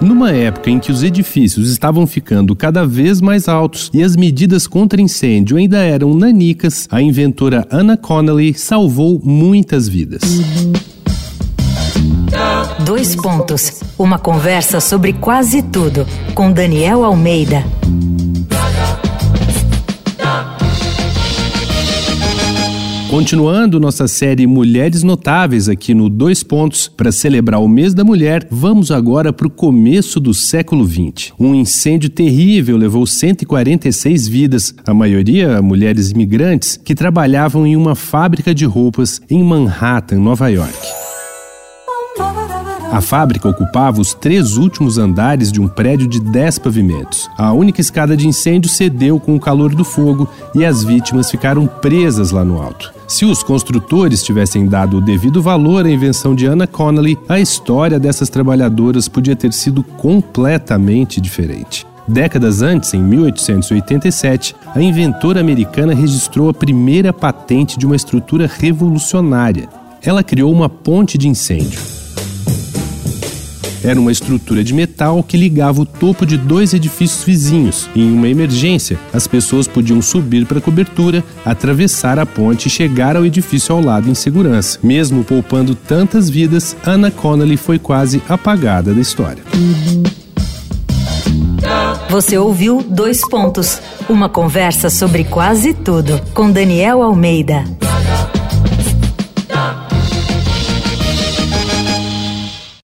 Numa época em que os edifícios estavam ficando cada vez mais altos e as medidas contra incêndio ainda eram nanicas, a inventora Anna Connolly salvou muitas vidas. Dois pontos. Uma conversa sobre quase tudo com Daniel Almeida. Continuando nossa série Mulheres Notáveis aqui no Dois Pontos, para celebrar o mês da mulher, vamos agora para o começo do século XX. Um incêndio terrível levou 146 vidas, a maioria mulheres imigrantes que trabalhavam em uma fábrica de roupas em Manhattan, Nova York. A fábrica ocupava os três últimos andares de um prédio de dez pavimentos. A única escada de incêndio cedeu com o calor do fogo e as vítimas ficaram presas lá no alto. Se os construtores tivessem dado o devido valor à invenção de Anna Connolly, a história dessas trabalhadoras podia ter sido completamente diferente. Décadas antes, em 1887, a inventora americana registrou a primeira patente de uma estrutura revolucionária. Ela criou uma ponte de incêndio. Era uma estrutura de metal que ligava o topo de dois edifícios vizinhos. Em uma emergência, as pessoas podiam subir para a cobertura, atravessar a ponte e chegar ao edifício ao lado em segurança. Mesmo poupando tantas vidas, Anna Connolly foi quase apagada da história. Você ouviu Dois Pontos uma conversa sobre quase tudo com Daniel Almeida.